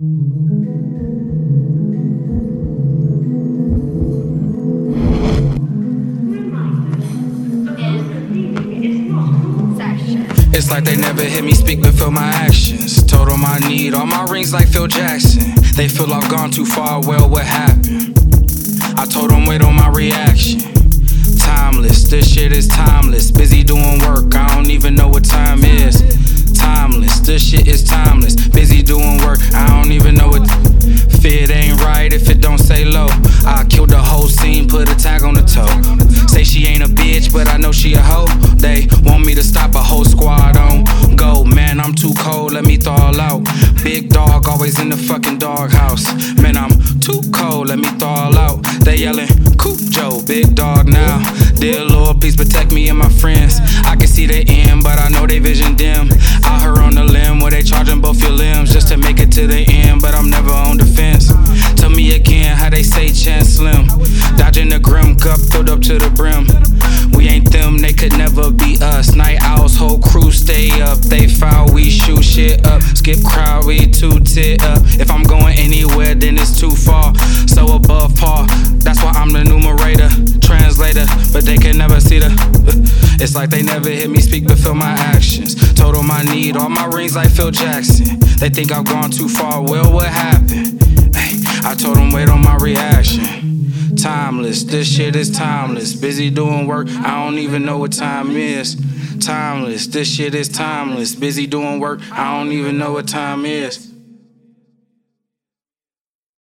It's like they never hear me speak but feel my actions. Told them I need all my rings like Phil Jackson. They feel I've gone too far, well, what happened? I told them wait on my reaction. Timeless, this shit is timeless. Busy doing work, I don't even know what time is. Timeless, this shit is bitch, but I know she a hoe. They want me to stop a whole squad on go. Man, I'm too cold, let me thaw out. Big dog, always in the fucking doghouse. Man, I'm too cold, let me thaw out. They yelling, Coop Joe, big dog now. Dear Lord, please protect me and my friends. I can see the end, but I know they vision dim. Out here on the limb where they charging both your limbs just to make it to the end, but I'm never on defense. Tell me again how they say chance slim. Dodging the grim cup filled up to the brim. They foul, we shoot shit up. Skip crowd, we two tit up. If I'm going anywhere, then it's too far. So above par, that's why I'm the numerator, translator. But they can never see the. Uh, it's like they never hear me speak but feel my actions. Told them I need all my rings like Phil Jackson. They think I've gone too far, well, what happened? I told them wait on my reaction. Timeless, this shit is timeless. Busy doing work, I don't even know what time is. Timeless, this shit is timeless. Busy doing work, I don't even know what time is.